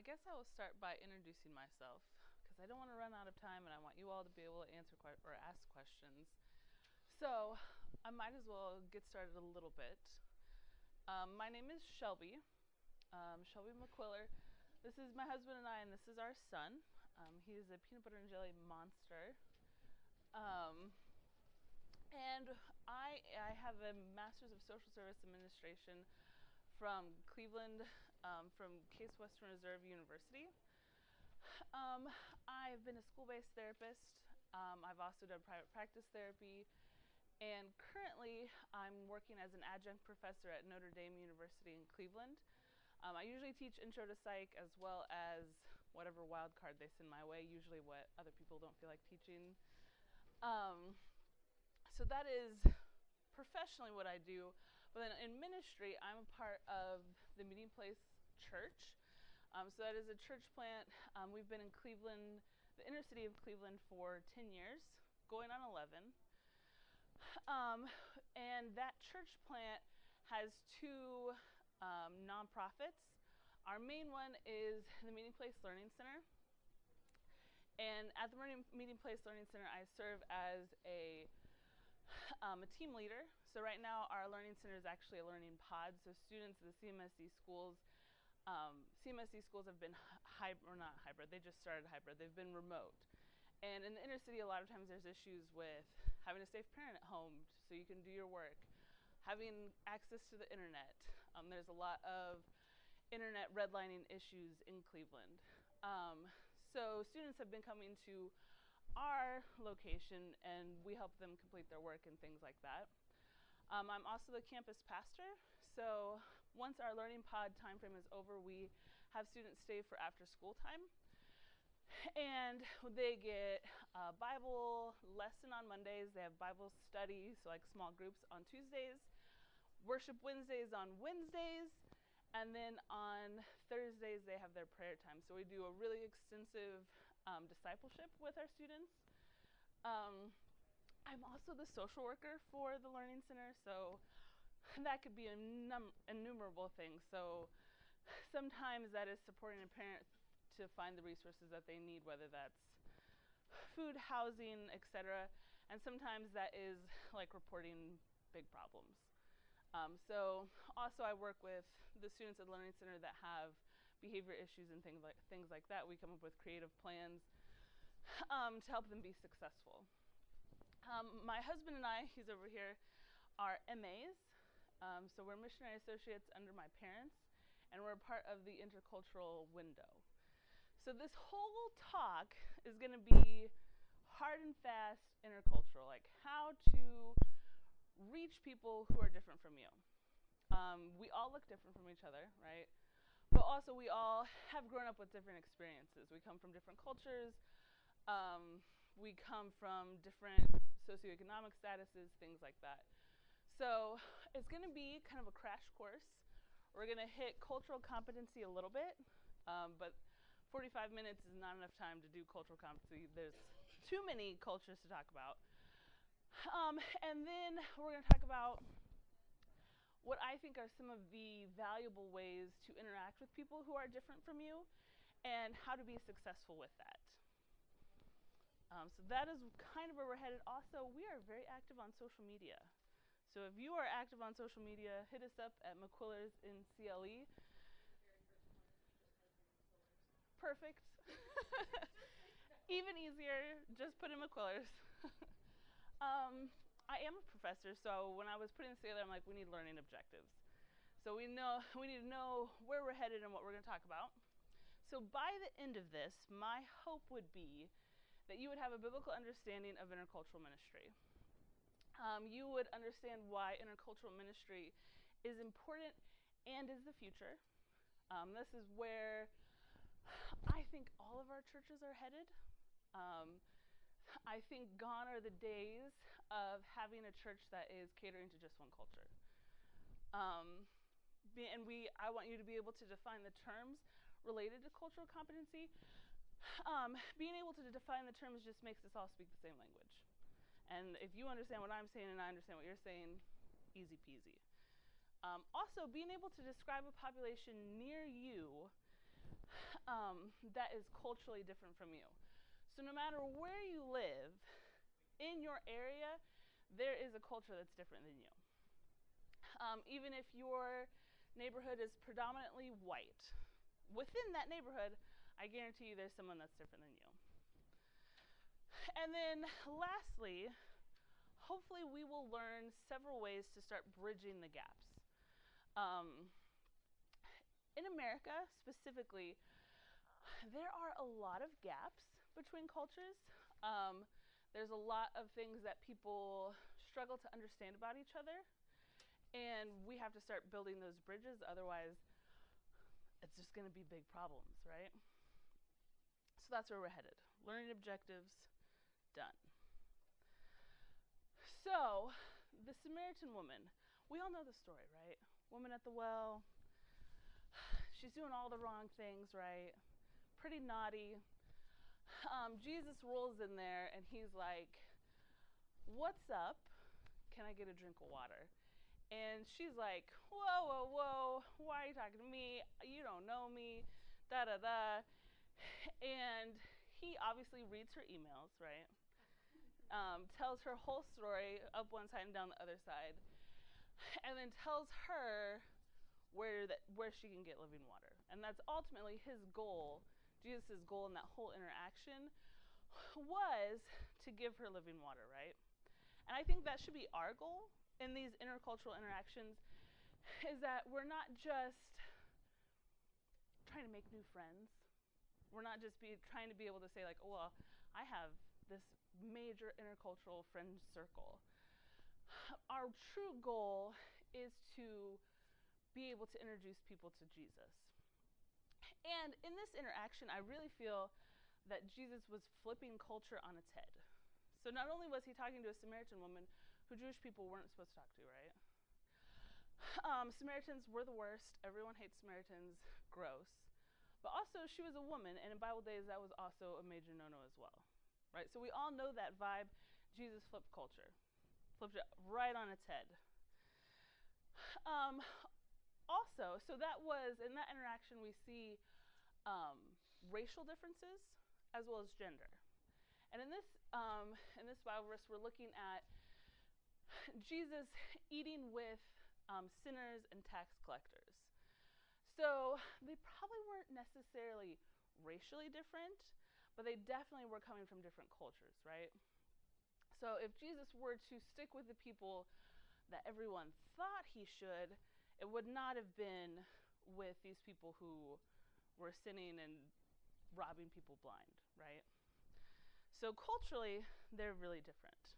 I guess I will start by introducing myself because I don't want to run out of time and I want you all to be able to answer que- or ask questions. So I might as well get started a little bit. Um, my name is Shelby, um, Shelby McQuiller. This is my husband and I, and this is our son. Um, he is a peanut butter and jelly monster. Um, and I, I have a Master's of Social Service Administration from Cleveland, um, from Case Western Reserve University. Um, I've been a school based therapist. Um, I've also done private practice therapy. And currently, I'm working as an adjunct professor at Notre Dame University in Cleveland. Um, I usually teach intro to psych as well as whatever wild card they send my way, usually what other people don't feel like teaching. Um, so that is professionally what I do. But then in ministry, I'm a part of the Meeting Place Church. Um, so that is a church plant. Um, we've been in Cleveland, the inner city of Cleveland, for 10 years, going on 11. Um, and that church plant has two um, nonprofits. Our main one is the Meeting Place Learning Center. And at the Meeting Place Learning Center, I serve as a, um, a team leader. So right now, our learning center is actually a learning pod. So students at the CMSD schools, um, CMSD schools have been hybrid, or not hybrid, they just started hybrid. They've been remote. And in the inner city, a lot of times there's issues with having a safe parent at home so you can do your work, having access to the internet. Um, there's a lot of internet redlining issues in Cleveland. Um, so students have been coming to our location and we help them complete their work and things like that. Um, I'm also the campus pastor, so once our learning pod timeframe is over, we have students stay for after school time. And they get a Bible lesson on Mondays, they have Bible study, so like small groups on Tuesdays, worship Wednesdays on Wednesdays, and then on Thursdays they have their prayer time. So we do a really extensive um, discipleship with our students. Um, I'm also the social worker for the Learning Center, so that could be num- innumerable things. So sometimes that is supporting a parent to find the resources that they need, whether that's food, housing, etc. And sometimes that is like reporting big problems. Um, so also I work with the students at the Learning Center that have behavior issues and things like things like that. We come up with creative plans um, to help them be successful. Um, my husband and I, he's over here, are MAs. Um, so we're missionary associates under my parents, and we're part of the intercultural window. So this whole talk is going to be hard and fast intercultural, like how to reach people who are different from you. Um, we all look different from each other, right? But also, we all have grown up with different experiences. We come from different cultures. Um, we come from different socioeconomic statuses, things like that. So it's going to be kind of a crash course. We're going to hit cultural competency a little bit, um, but 45 minutes is not enough time to do cultural competency. There's too many cultures to talk about. Um, and then we're going to talk about what I think are some of the valuable ways to interact with people who are different from you and how to be successful with that. Um, so that is kind of where we're headed. Also, we are very active on social media. So if you are active on social media, hit us up at McQuillers in CLE. Perfect. Even easier, just put in McQuillers. um, I am a professor, so when I was putting this together, I'm like, we need learning objectives. So we know we need to know where we're headed and what we're going to talk about. So by the end of this, my hope would be that you would have a biblical understanding of intercultural ministry. Um, you would understand why intercultural ministry is important and is the future. Um, this is where I think all of our churches are headed. Um, I think gone are the days of having a church that is catering to just one culture. Um, and we, I want you to be able to define the terms related to cultural competency. Um, being able to define the terms just makes us all speak the same language. And if you understand what I'm saying and I understand what you're saying, easy peasy. Um, also, being able to describe a population near you that is culturally different from you. So, no matter where you live in your area, there is a culture that's different than you. Um, even if your neighborhood is predominantly white, within that neighborhood, I guarantee you there's someone that's different than you. And then, lastly, hopefully, we will learn several ways to start bridging the gaps. Um, in America, specifically, there are a lot of gaps between cultures. Um, there's a lot of things that people struggle to understand about each other, and we have to start building those bridges. Otherwise, it's just going to be big problems, right? So that's where we're headed. Learning objectives, done. So, the Samaritan woman, we all know the story, right? Woman at the well, she's doing all the wrong things, right? Pretty naughty. Um, Jesus rolls in there and he's like, What's up? Can I get a drink of water? And she's like, Whoa, whoa, whoa, why are you talking to me? You don't know me, da da da. And he obviously reads her emails, right? Um, tells her whole story up one side and down the other side, and then tells her where that where she can get living water. And that's ultimately his goal. Jesus' goal in that whole interaction was to give her living water, right? And I think that should be our goal in these intercultural interactions is that we're not just trying to make new friends. We're not just be trying to be able to say like, oh, well, I have this major intercultural friend circle. Our true goal is to be able to introduce people to Jesus. And in this interaction, I really feel that Jesus was flipping culture on its head. So not only was he talking to a Samaritan woman who Jewish people weren't supposed to talk to, right? Um, Samaritans were the worst. Everyone hates Samaritans. Gross. But also, she was a woman, and in Bible days, that was also a major no no as well. Right? So we all know that vibe. Jesus flipped culture, flipped it right on its head. Um, also, so that was, in that interaction, we see um, racial differences as well as gender. And in this um, in this Bible verse, we're looking at Jesus eating with um, sinners and tax collectors. So they probably weren't necessarily racially different, but they definitely were coming from different cultures, right? So if Jesus were to stick with the people that everyone thought he should, it would not have been with these people who were sinning and robbing people blind, right? So culturally, they're really different.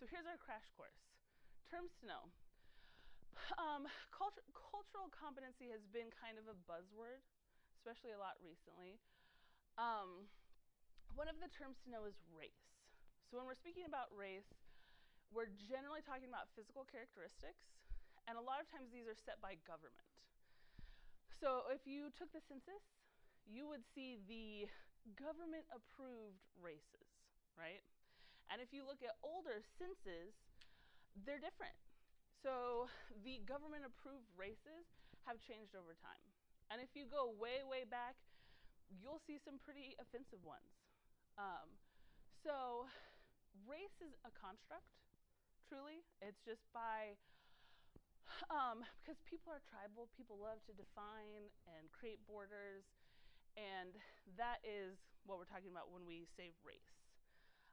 So here's our crash course terms to know. Um, cultural competency has been kind of a buzzword, especially a lot recently. Um, one of the terms to know is race. So when we're speaking about race, we're generally talking about physical characteristics, and a lot of times these are set by government. So if you took the census, you would see the government approved races, right? And if you look at older censuses, they're different. So the government approved races have changed over time. And if you go way, way back, you'll see some pretty offensive ones. Um, so race is a construct, truly. It's just by, um, because people are tribal, people love to define and create borders and that is what we're talking about when we say race.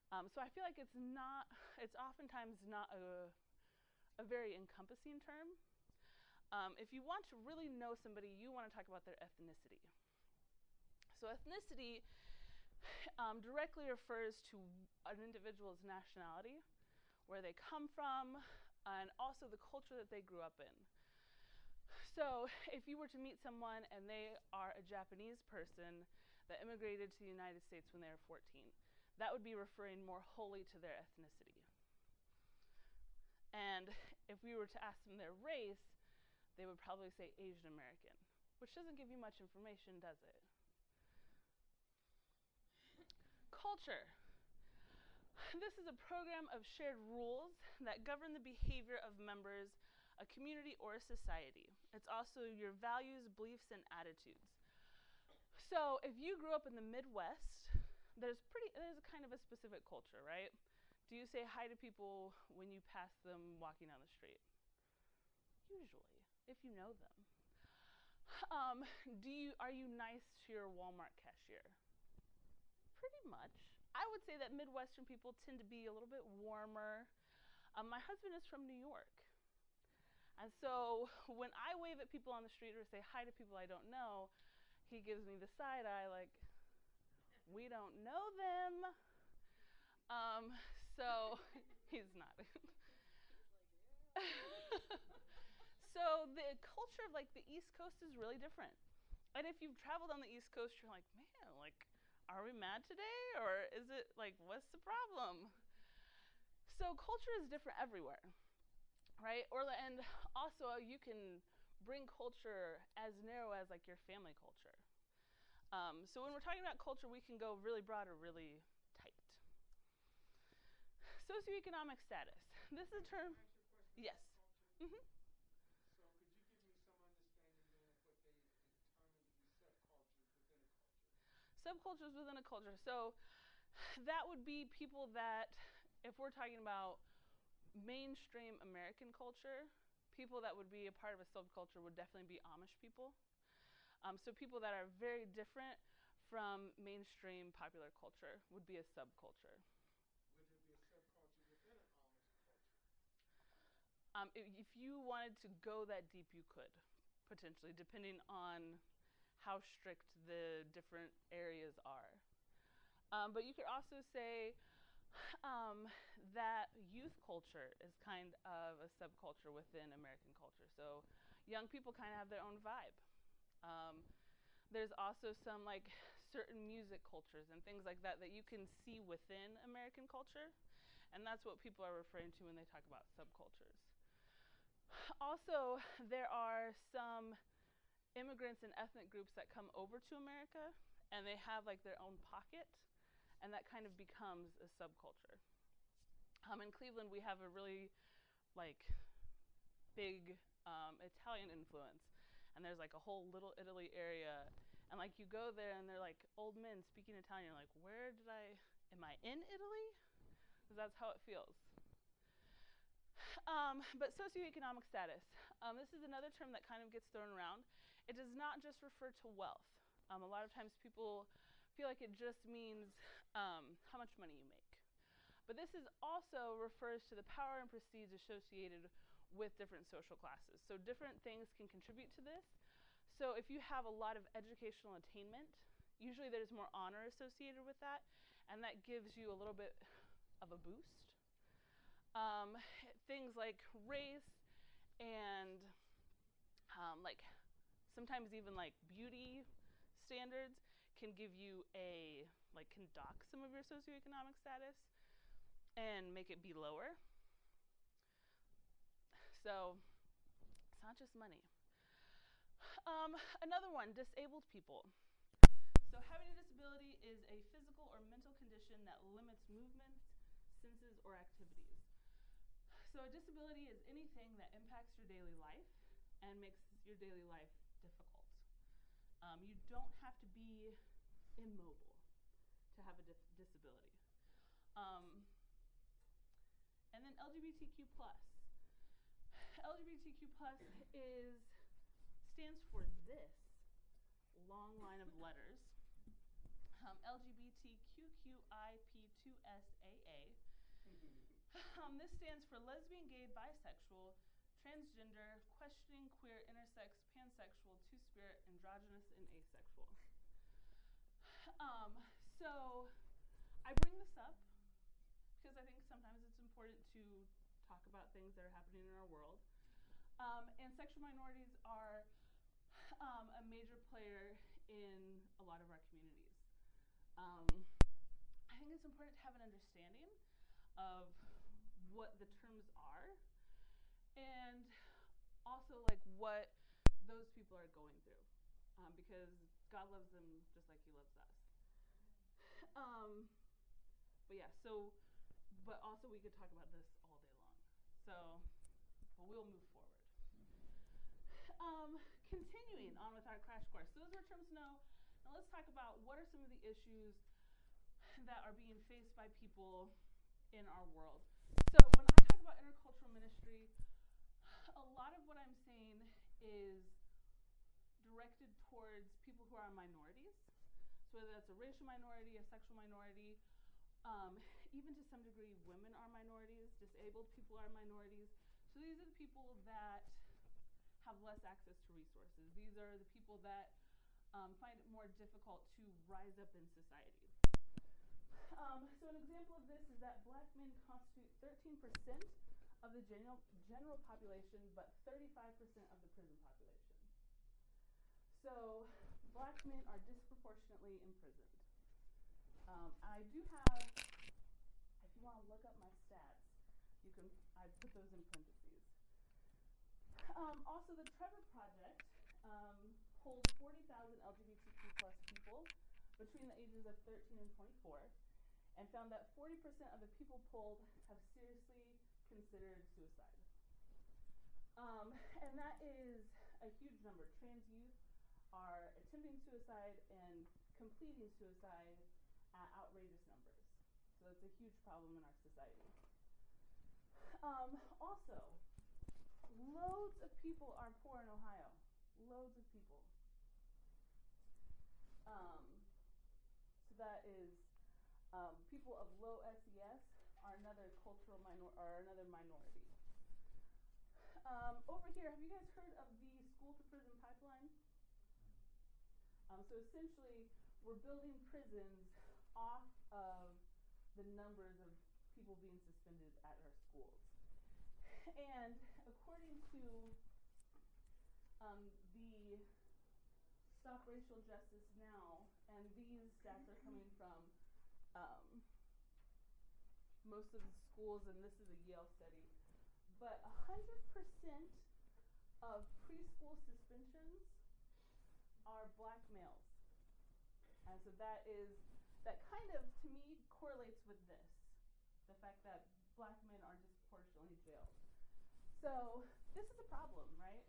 Um, so I feel like it's not, it's oftentimes not a, a very encompassing term. Um, if you want to really know somebody, you want to talk about their ethnicity. So ethnicity um, directly refers to an individual's nationality, where they come from, and also the culture that they grew up in. So, if you were to meet someone and they are a Japanese person that immigrated to the United States when they were 14, that would be referring more wholly to their ethnicity. And if we were to ask them their race, they would probably say Asian American, which doesn't give you much information, does it? Culture. This is a program of shared rules that govern the behavior of members a community or a society, It's also your values, beliefs, and attitudes. So if you grew up in the Midwest, there's pretty there's kind of a specific culture, right? Do you say hi to people when you pass them walking down the street? Usually, if you know them. Um, do you are you nice to your Walmart cashier? Pretty much. I would say that Midwestern people tend to be a little bit warmer. Um, my husband is from New York. And so when I wave at people on the street or say hi to people I don't know, he gives me the side eye like, we don't know them. Um, so he's not. so the culture of like the East Coast is really different. And if you've traveled on the East Coast, you're like, man, like, are we mad today? Or is it like, what's the problem? So culture is different everywhere right? Or and also you can bring culture as narrow as like your family culture. Um, so when we're talking about culture, we can go really broad or really tight. Socioeconomic status. This is a term. Yes. Mm-hmm. Subcultures within a culture. So that would be people that, if we're talking about mainstream American culture, people that would be a part of a subculture would definitely be Amish people. Um, so people that are very different from mainstream popular culture would be a subculture. Would there be a subculture within an Amish culture? Um, if, if you wanted to go that deep, you could potentially, depending on how strict the different areas are. Um, but you could also say um, that youth culture is kind of a subculture within American culture. So young people kind of have their own vibe. Um, there's also some like certain music cultures and things like that that you can see within American culture. And that's what people are referring to when they talk about subcultures. Also, there are some immigrants and ethnic groups that come over to America and they have like their own pocket and that kind of becomes a subculture. Um, in Cleveland, we have a really like big um, Italian influence, and there's like a whole Little Italy area, and like you go there and they're like old men speaking Italian. Like, where did I? Am I in Italy? Because that's how it feels. Um, but socioeconomic status. Um, this is another term that kind of gets thrown around. It does not just refer to wealth. Um, a lot of times people feel like it just means um, how much money you make. But this is also refers to the power and prestige associated with different social classes. So different things can contribute to this. So if you have a lot of educational attainment, usually there's more honor associated with that, and that gives you a little bit of a boost. Um, things like race and um, like sometimes even like beauty standards can give you a like can dock some of your socioeconomic status and make it be lower. So it's not just money. Um, another one, disabled people. So having a disability is a physical or mental condition that limits movement, senses, or activities. So a disability is anything that impacts your daily life and makes your daily life. Um, you don't have to be immobile to have a disability. Um, and then LGBTQ plus. LGBTQ plus is stands for this long line of letters. Um, LGBTQQIP2SAA. um, this stands for lesbian, gay, bisexual, transgender, questioning, queer, intersex, pansexual, two-spirit, androgynous, and asexual. Um, so I bring this up because I think sometimes it's important to talk about things that are happening in our world. Um, and sexual minorities are um, a major player in a lot of our communities. Um, I think it's important to have an understanding of what the terms are and also like what those people are going through um, because God loves them just like he loves us. Um, but yeah, so but also we could talk about this all day long. So, but we'll move forward. um, continuing on with our crash course. So those are terms know. Now let's talk about what are some of the issues that are being faced by people in our world. So when I talk about intercultural ministry, a lot of what I'm saying is directed towards people who are minorities. So whether that's a racial minority, a sexual minority, um, even to some degree, women are minorities, disabled people are minorities. So these are the people that have less access to resources. These are the people that um, find it more difficult to rise up in society. Um, so an example of this is that black men constitute 13% of the general, general population, but 35% of the prison population. So black men are disproportionately imprisoned. Um, I do have, if you want to look up my stats, you can, I put those in parentheses. Um, also, the Trevor Project um, polled 40,000 LGBTQ plus people between the ages of 13 and 24 and found that 40% of the people polled have seriously considered suicide. Um, and that is a huge number. Trans youth are attempting suicide and completing suicide at outrageous numbers. So it's a huge problem in our society. Um, also, loads of people are poor in Ohio. Loads of people. Um, so that is um, people of low another cultural minor or another minority. Um, over here, have you guys heard of the school to prison pipeline? Um, so essentially, we're building prisons off of the numbers of people being suspended at our schools. And according to um, the Stop Racial Justice Now, and these stats are coming from um, most of the schools, and this is a Yale study, but 100% of preschool suspensions are black males. And so that is, that kind of, to me, correlates with this the fact that black men are disproportionately jailed. So this is a problem, right?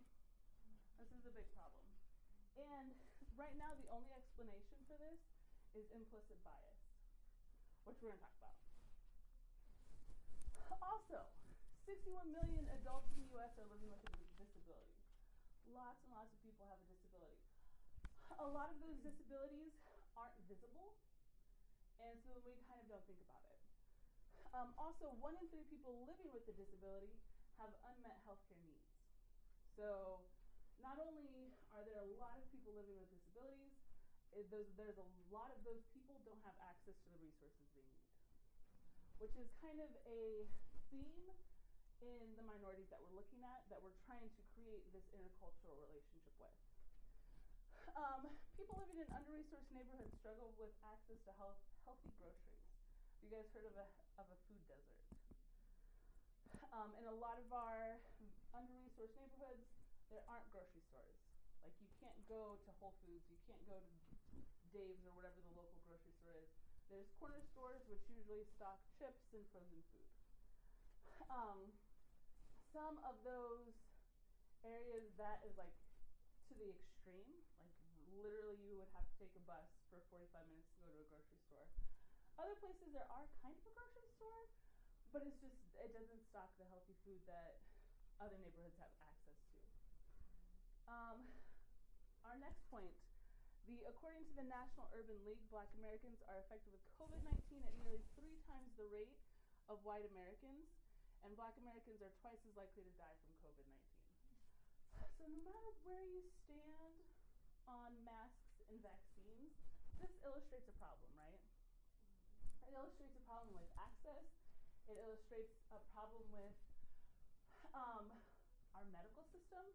This is a big problem. And right now, the only explanation for this is implicit bias, which we're going to talk about. Also, 61 million adults in the US are living with a disability. Lots and lots of people have a disability. A lot of those disabilities aren't visible, and so we kind of don't think about it. Um, also, one in three people living with a disability have unmet healthcare needs. So, not only are there a lot of people living with disabilities, those, there's a lot of those people don't have access to the resources they need, which is kind of a theme in the minorities that we're looking at that we're trying to create this intercultural relationship with. Um, people living in under-resourced neighborhoods struggle with access to health, healthy groceries. You guys heard of a, of a food desert? Um, in a lot of our under-resourced neighborhoods, there aren't grocery stores. Like you can't go to Whole Foods, you can't go to Dave's or whatever the local grocery store is. There's corner stores which usually stock chips and frozen food. Um, some of those areas that is like to the extreme, like literally you would have to take a bus for 45 minutes to go to a grocery store. Other places there are kind of a grocery store, but it's just it doesn't stock the healthy food that other neighborhoods have access to. Um, our next point, the according to the National Urban League, Black Americans are affected with COVID-19 at nearly three times the rate of white Americans, and Black Americans are twice as likely to die from COVID-19. So no matter where you stand on masks and vaccines, this illustrates a problem, right? It illustrates a problem with access. It illustrates a problem with um, our medical system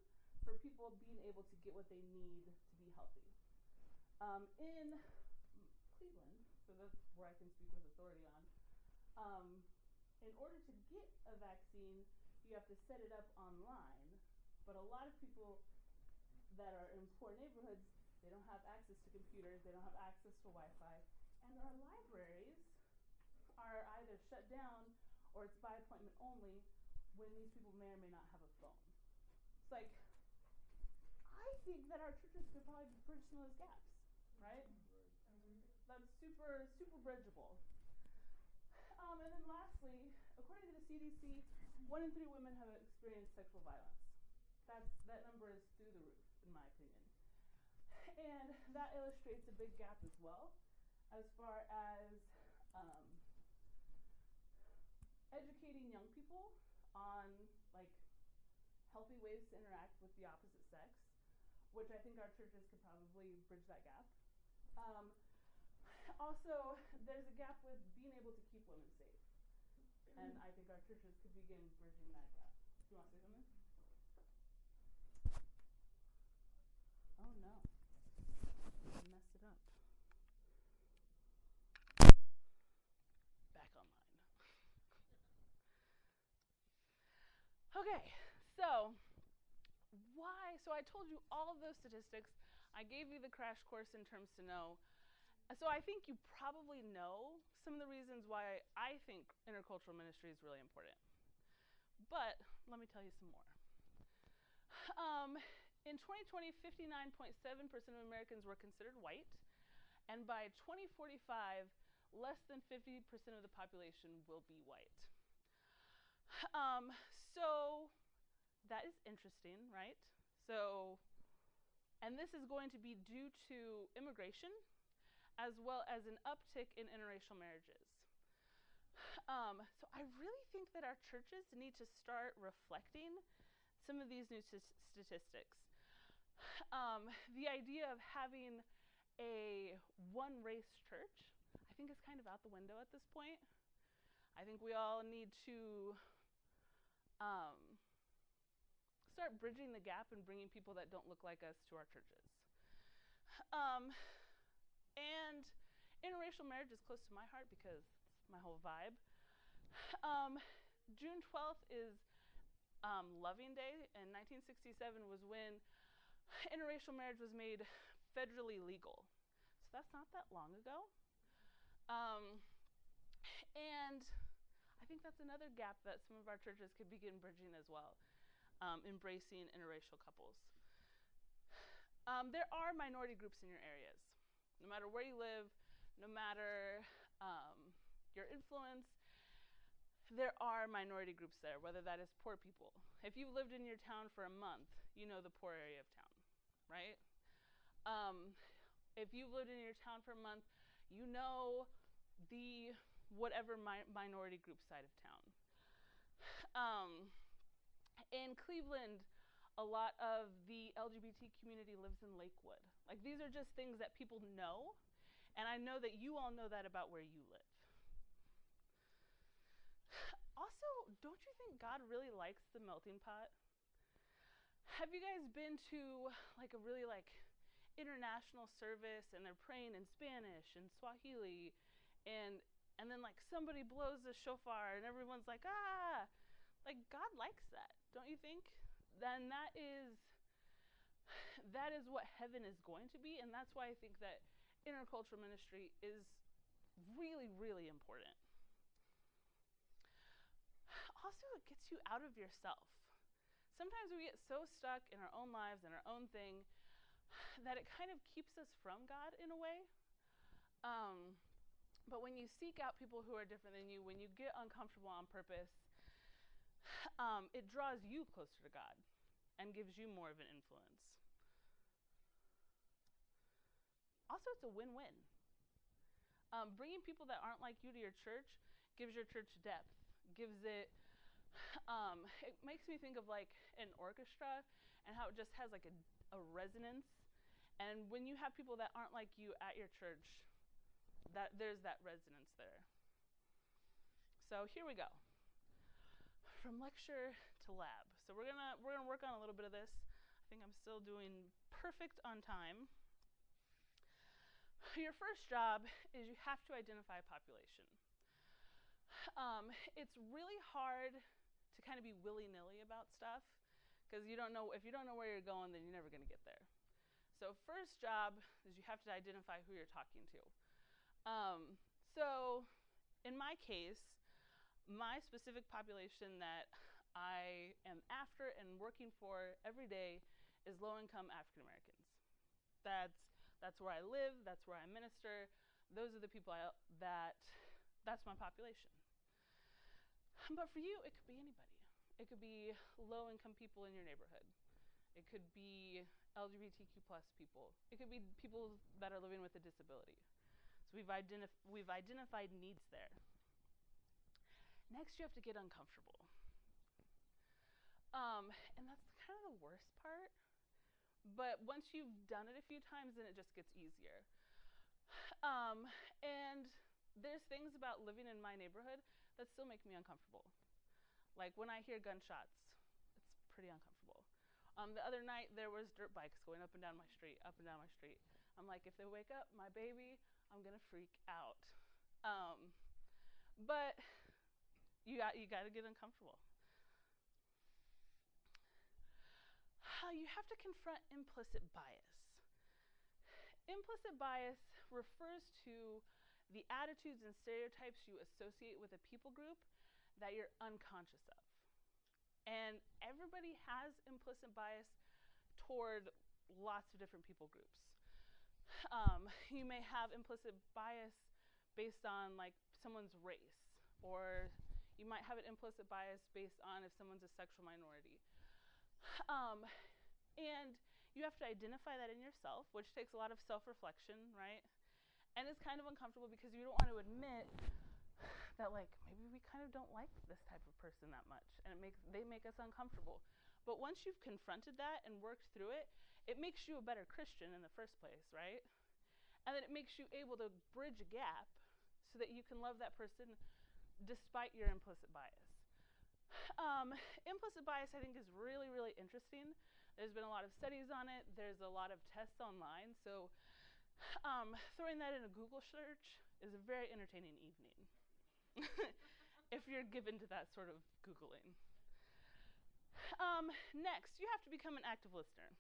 for people being able to get what they need to be healthy. Um, in Cleveland, so that's where I can speak with authority on, um, in order to get a vaccine, you have to set it up online. But a lot of people that are in poor neighborhoods, they don't have access to computers, they don't have access to Wi Fi, and our libraries are either shut down or it's by appointment only when these people may or may not have a phone. It's like I think that our churches could probably bridge some of those gaps, right? That's super, super bridgeable. Then lastly, according to the CDC, one in three women have experienced sexual violence. That's, that number is through the roof, in my opinion. And that illustrates a big gap as well, as far as um, educating young people on like healthy ways to interact with the opposite sex, which I think our churches could probably bridge that gap. Um, also, there's a gap with being able to keep women safe. And I think our churches could begin bridging that gap. You want to say something? Oh no. I messed it up. Back online. okay, so why? So I told you all of those statistics. I gave you the crash course in terms to know so I think you probably know some of the reasons why I think intercultural ministry is really important. But let me tell you some more. Um, in 2020, 59.7% of Americans were considered white, and by 2045, less than 50% of the population will be white. Um, so that is interesting, right? So, and this is going to be due to immigration as well as an uptick in interracial marriages. Um, so I really think that our churches need to start reflecting some of these new statistics. Um, the idea of having a one race church, I think, is kind of out the window at this point. I think we all need to um, start bridging the gap and bringing people that don't look like us to our churches. Um, and interracial marriage is close to my heart because it's my whole vibe. Um, June 12th is um, Loving Day, and 1967 was when interracial marriage was made federally legal. So that's not that long ago. Um, and I think that's another gap that some of our churches could begin bridging as well, um, embracing interracial couples. Um, there are minority groups in your areas no matter where you live, no matter um, your influence, there are minority groups there, whether that is poor people. If you've lived in your town for a month, you know the poor area of town, right? Um, if you've lived in your town for a month, you know the whatever mi- minority group side of town. Um, in Cleveland, a lot of the LGBT community lives in Lakewood. Like these are just things that people know, and I know that you all know that about where you live. Also, don't you think God really likes the melting pot? Have you guys been to like a really like international service and they're praying in Spanish and Swahili and and then like somebody blows the shofar and everyone's like ah like God likes that, don't you think? Then that is that is what heaven is going to be, and that's why I think that intercultural ministry is really, really important. Also, it gets you out of yourself. Sometimes we get so stuck in our own lives and our own thing that it kind of keeps us from God in a way. Um, but when you seek out people who are different than you, when you get uncomfortable on purpose, um, it draws you closer to God and gives you more of an influence. Also, it's a win win. Um, bringing people that aren't like you to your church gives your church depth, gives it, um, it makes me think of like an orchestra and how it just has like a, a resonance. And when you have people that aren't like you at your church, that there's that resonance there. So here we go. From lecture to lab. So we're gonna we're gonna work on a little bit of this. I think I'm still doing perfect on time your first job is you have to identify a population. Um, it's really hard to kind of be willy nilly about stuff because you don't know if you don't know where you're going, then you're never going to get there. So first job is you have to identify who you're talking to. Um, so in my case, my specific population that I am after and working for every day is low income African Americans. That's that's where I live. That's where I minister. Those are the people I, that that's my population. But for you, it could be anybody. It could be low income people in your neighborhood. It could be LGBTQ plus people. It could be people that are living with a disability. So we've, identif- we've identified needs there. Next, you have to get uncomfortable. Um, and that's kind of the worst part. But once you've done it a few times, then it just gets easier. Um, and there's things about living in my neighborhood that still make me uncomfortable. Like when I hear gunshots, it's pretty uncomfortable. Um, the other night, there was dirt bikes going up and down my street, up and down my street. I'm like, if they wake up my baby, I'm gonna freak out. Um, but you got you got to get uncomfortable. You have to confront implicit bias. Implicit bias refers to the attitudes and stereotypes you associate with a people group that you're unconscious of. And everybody has implicit bias toward lots of different people groups. Um, you may have implicit bias based on like someone's race, or you might have an implicit bias based on if someone's a sexual minority. Um, and you have to identify that in yourself, which takes a lot of self reflection, right? And it's kind of uncomfortable because you don't want to admit that, like, maybe we kind of don't like this type of person that much, and it makes they make us uncomfortable. But once you've confronted that and worked through it, it makes you a better Christian in the first place, right? And then it makes you able to bridge a gap so that you can love that person despite your implicit bias. Um, implicit bias, I think, is really, really interesting. There's been a lot of studies on it. There's a lot of tests online. So um, throwing that in a Google search is a very entertaining evening if you're given to that sort of Googling. Um, next, you have to become an active listener.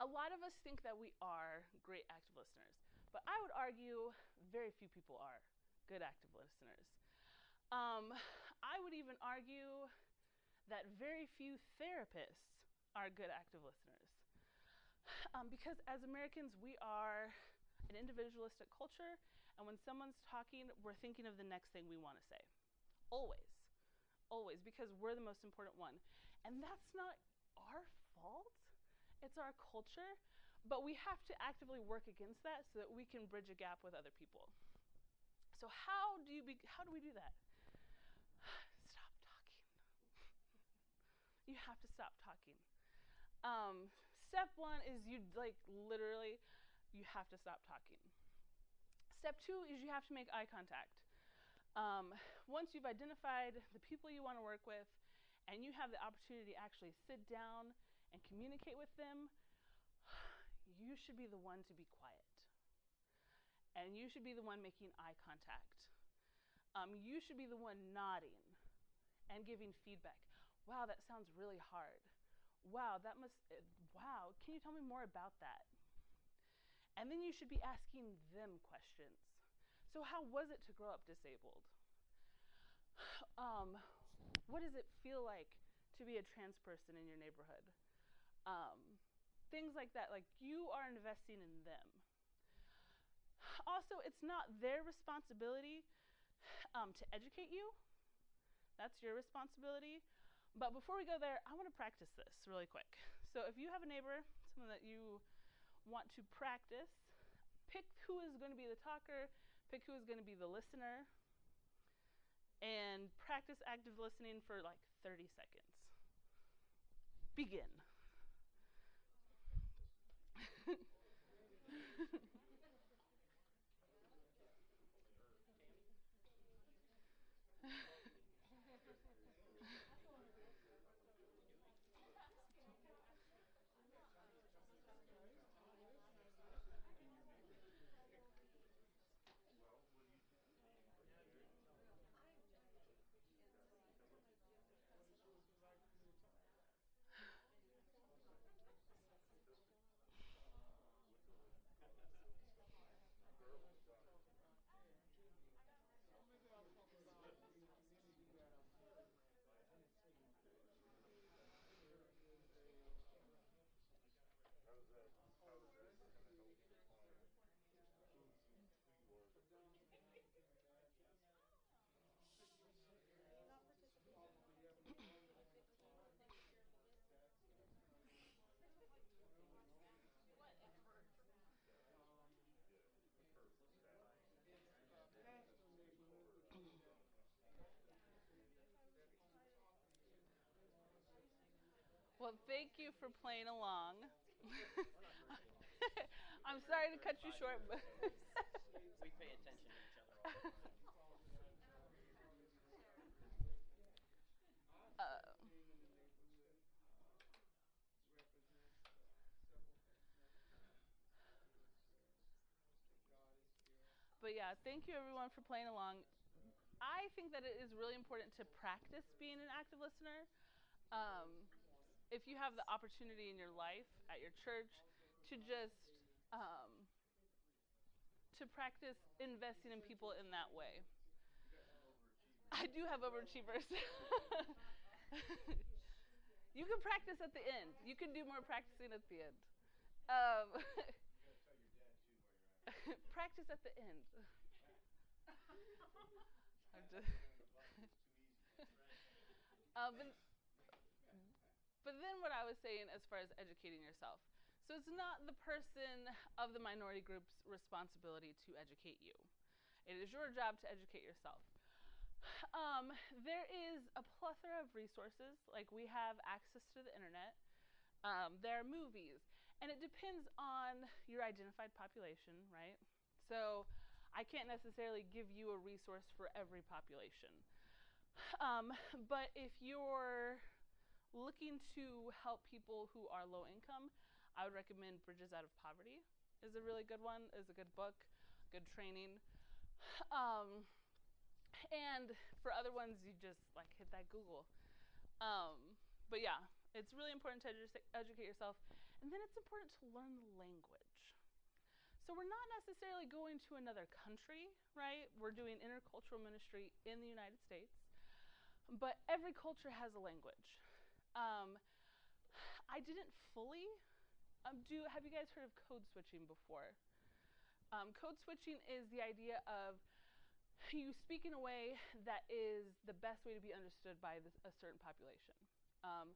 A lot of us think that we are great active listeners, but I would argue very few people are good active listeners. Um, I would even argue that very few therapists are good active listeners. Um, because as Americans, we are an individualistic culture, and when someone's talking, we're thinking of the next thing we want to say. Always. Always, because we're the most important one. And that's not our fault, it's our culture, but we have to actively work against that so that we can bridge a gap with other people. So, how do, you be, how do we do that? Stop talking. you have to stop talking. Um, step one is you like literally you have to stop talking. Step two is you have to make eye contact. Um, once you've identified the people you want to work with and you have the opportunity to actually sit down and communicate with them, you should be the one to be quiet. And you should be the one making eye contact. Um, you should be the one nodding and giving feedback. Wow, that sounds really hard wow, that must, uh, wow, can you tell me more about that? And then you should be asking them questions. So, how was it to grow up disabled? Um, what does it feel like to be a trans person in your neighborhood? Um, things like that. Like, you are investing in them. Also, it's not their responsibility um, to educate you, that's your responsibility. But before we go there, I want to practice this really quick. So if you have a neighbor, someone that you want to practice, pick who is going to be the talker, pick who is going to be the listener, and practice active listening for like 30 seconds. Begin. Well, thank you for playing along. I'm sorry to cut you short, but we pay attention to each other all the time. uh, but yeah, thank you everyone for playing along. I think that it is really important to practice being an active listener. Um, if you have the opportunity in your life at your church to just um, to practice investing in people in that way. I do have overachievers. you can practice at the end. You can do more practicing at the end. Um, practice at the end. Um, but, then what I was saying as far as educating yourself. So it's not the person of the minority group's responsibility to educate you. It is your job to educate yourself. Um, there is a plethora of resources, like we have access to the internet. Um, there are movies, and it depends on your identified population, right? So I can't necessarily give you a resource for every population. Um, but if you're looking to help people who are low income, I would recommend Bridges Out of Poverty is a really good one, is a good book, good training. Um, and for other ones, you just like hit that Google. Um, but yeah, it's really important to edu- educate yourself. And then it's important to learn the language. So we're not necessarily going to another country, right? We're doing intercultural ministry in the United States. But every culture has a language. Um, I didn't fully um, do have you guys heard of code switching before? Um, code switching is the idea of you speak in a way that is the best way to be understood by this, a certain population. Um,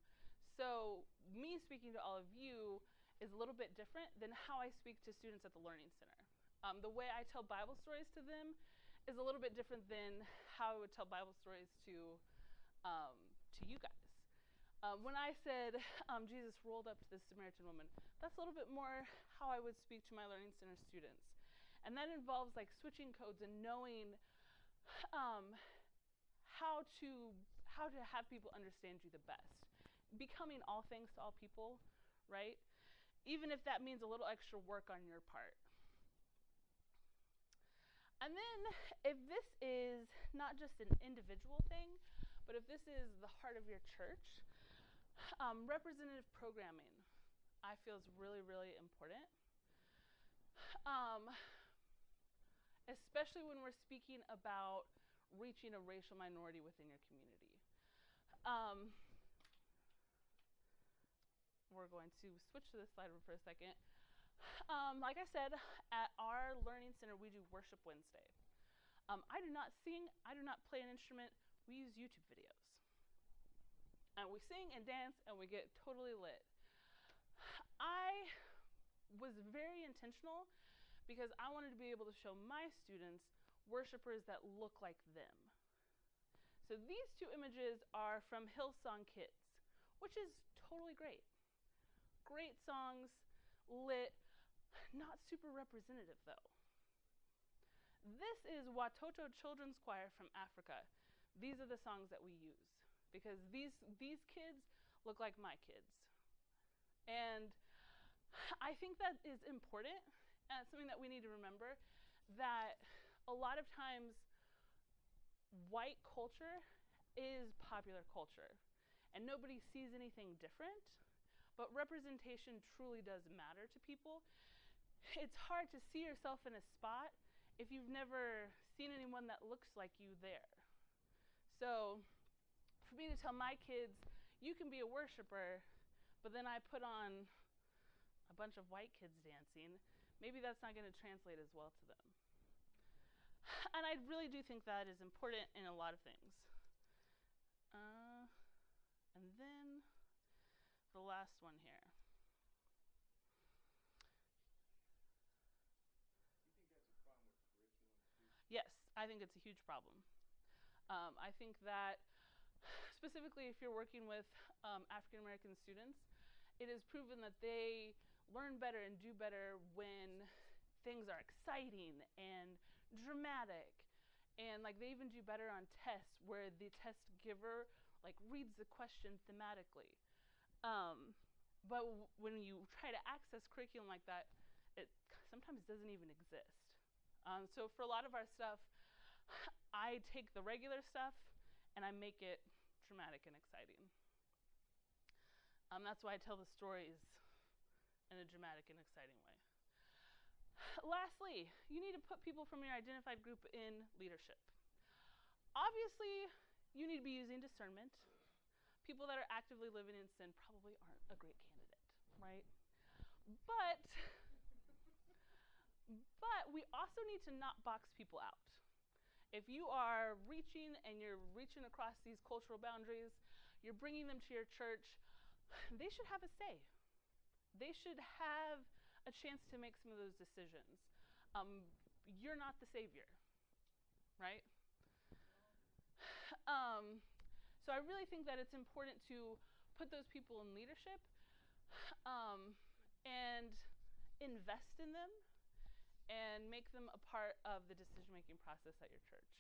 so, me speaking to all of you is a little bit different than how I speak to students at the Learning Center. Um, the way I tell Bible stories to them is a little bit different than how I would tell Bible stories to um, to you guys. Um, when I said um, Jesus rolled up to the Samaritan woman, that's a little bit more how I would speak to my Learning Center students. And that involves like switching codes and knowing um, how to how to have people understand you the best. Becoming all things to all people, right? Even if that means a little extra work on your part. And then if this is not just an individual thing, but if this is the heart of your church, um, representative programming, I feel is really, really important. Um, especially when we're speaking about reaching a racial minority within your community. Um, we're going to switch to this slide for a second. Um, like I said, at our Learning Center, we do Worship Wednesday. Um, I do not sing, I do not play an instrument, we use YouTube videos. And we sing and dance and we get totally lit. I was very intentional because I wanted to be able to show my students worshipers that look like them. So these two images are from Hillsong Kids, which is totally great. Great songs, lit, not super representative though. This is Watoto Children's Choir from Africa. These are the songs that we use because these these kids look like my kids. And I think that is important, and something that we need to remember that a lot of times white culture is popular culture, and nobody sees anything different, but representation truly does matter to people. It's hard to see yourself in a spot if you've never seen anyone that looks like you there. So, for me to tell my kids, you can be a worshiper, but then I put on a bunch of white kids dancing, maybe that's not going to translate as well to them. And I really do think that is important in a lot of things. Uh, and then the last one here. Yes, I think it's a huge problem. Um, I think that specifically if you're working with um, African American students, it is proven that they learn better and do better when things are exciting and dramatic. And like they even do better on tests where the test giver like reads the question thematically. Um, but w- when you try to access curriculum like that, it sometimes doesn't even exist. Um, so for a lot of our stuff, I take the regular stuff and I make it dramatic and exciting. Um, that's why I tell the stories in a dramatic and exciting way. Lastly, you need to put people from your identified group in leadership. Obviously, you need to be using discernment. People that are actively living in sin probably aren't a great candidate, right? But but we also need to not box people out. If you are reaching and you're reaching across these cultural boundaries, you're bringing them to your church, they should have a say. They should have a chance to make some of those decisions. Um, you're not the savior, right? Um, so I really think that it's important to put those people in leadership um, and invest in them and make them a part of the decision making process at your church.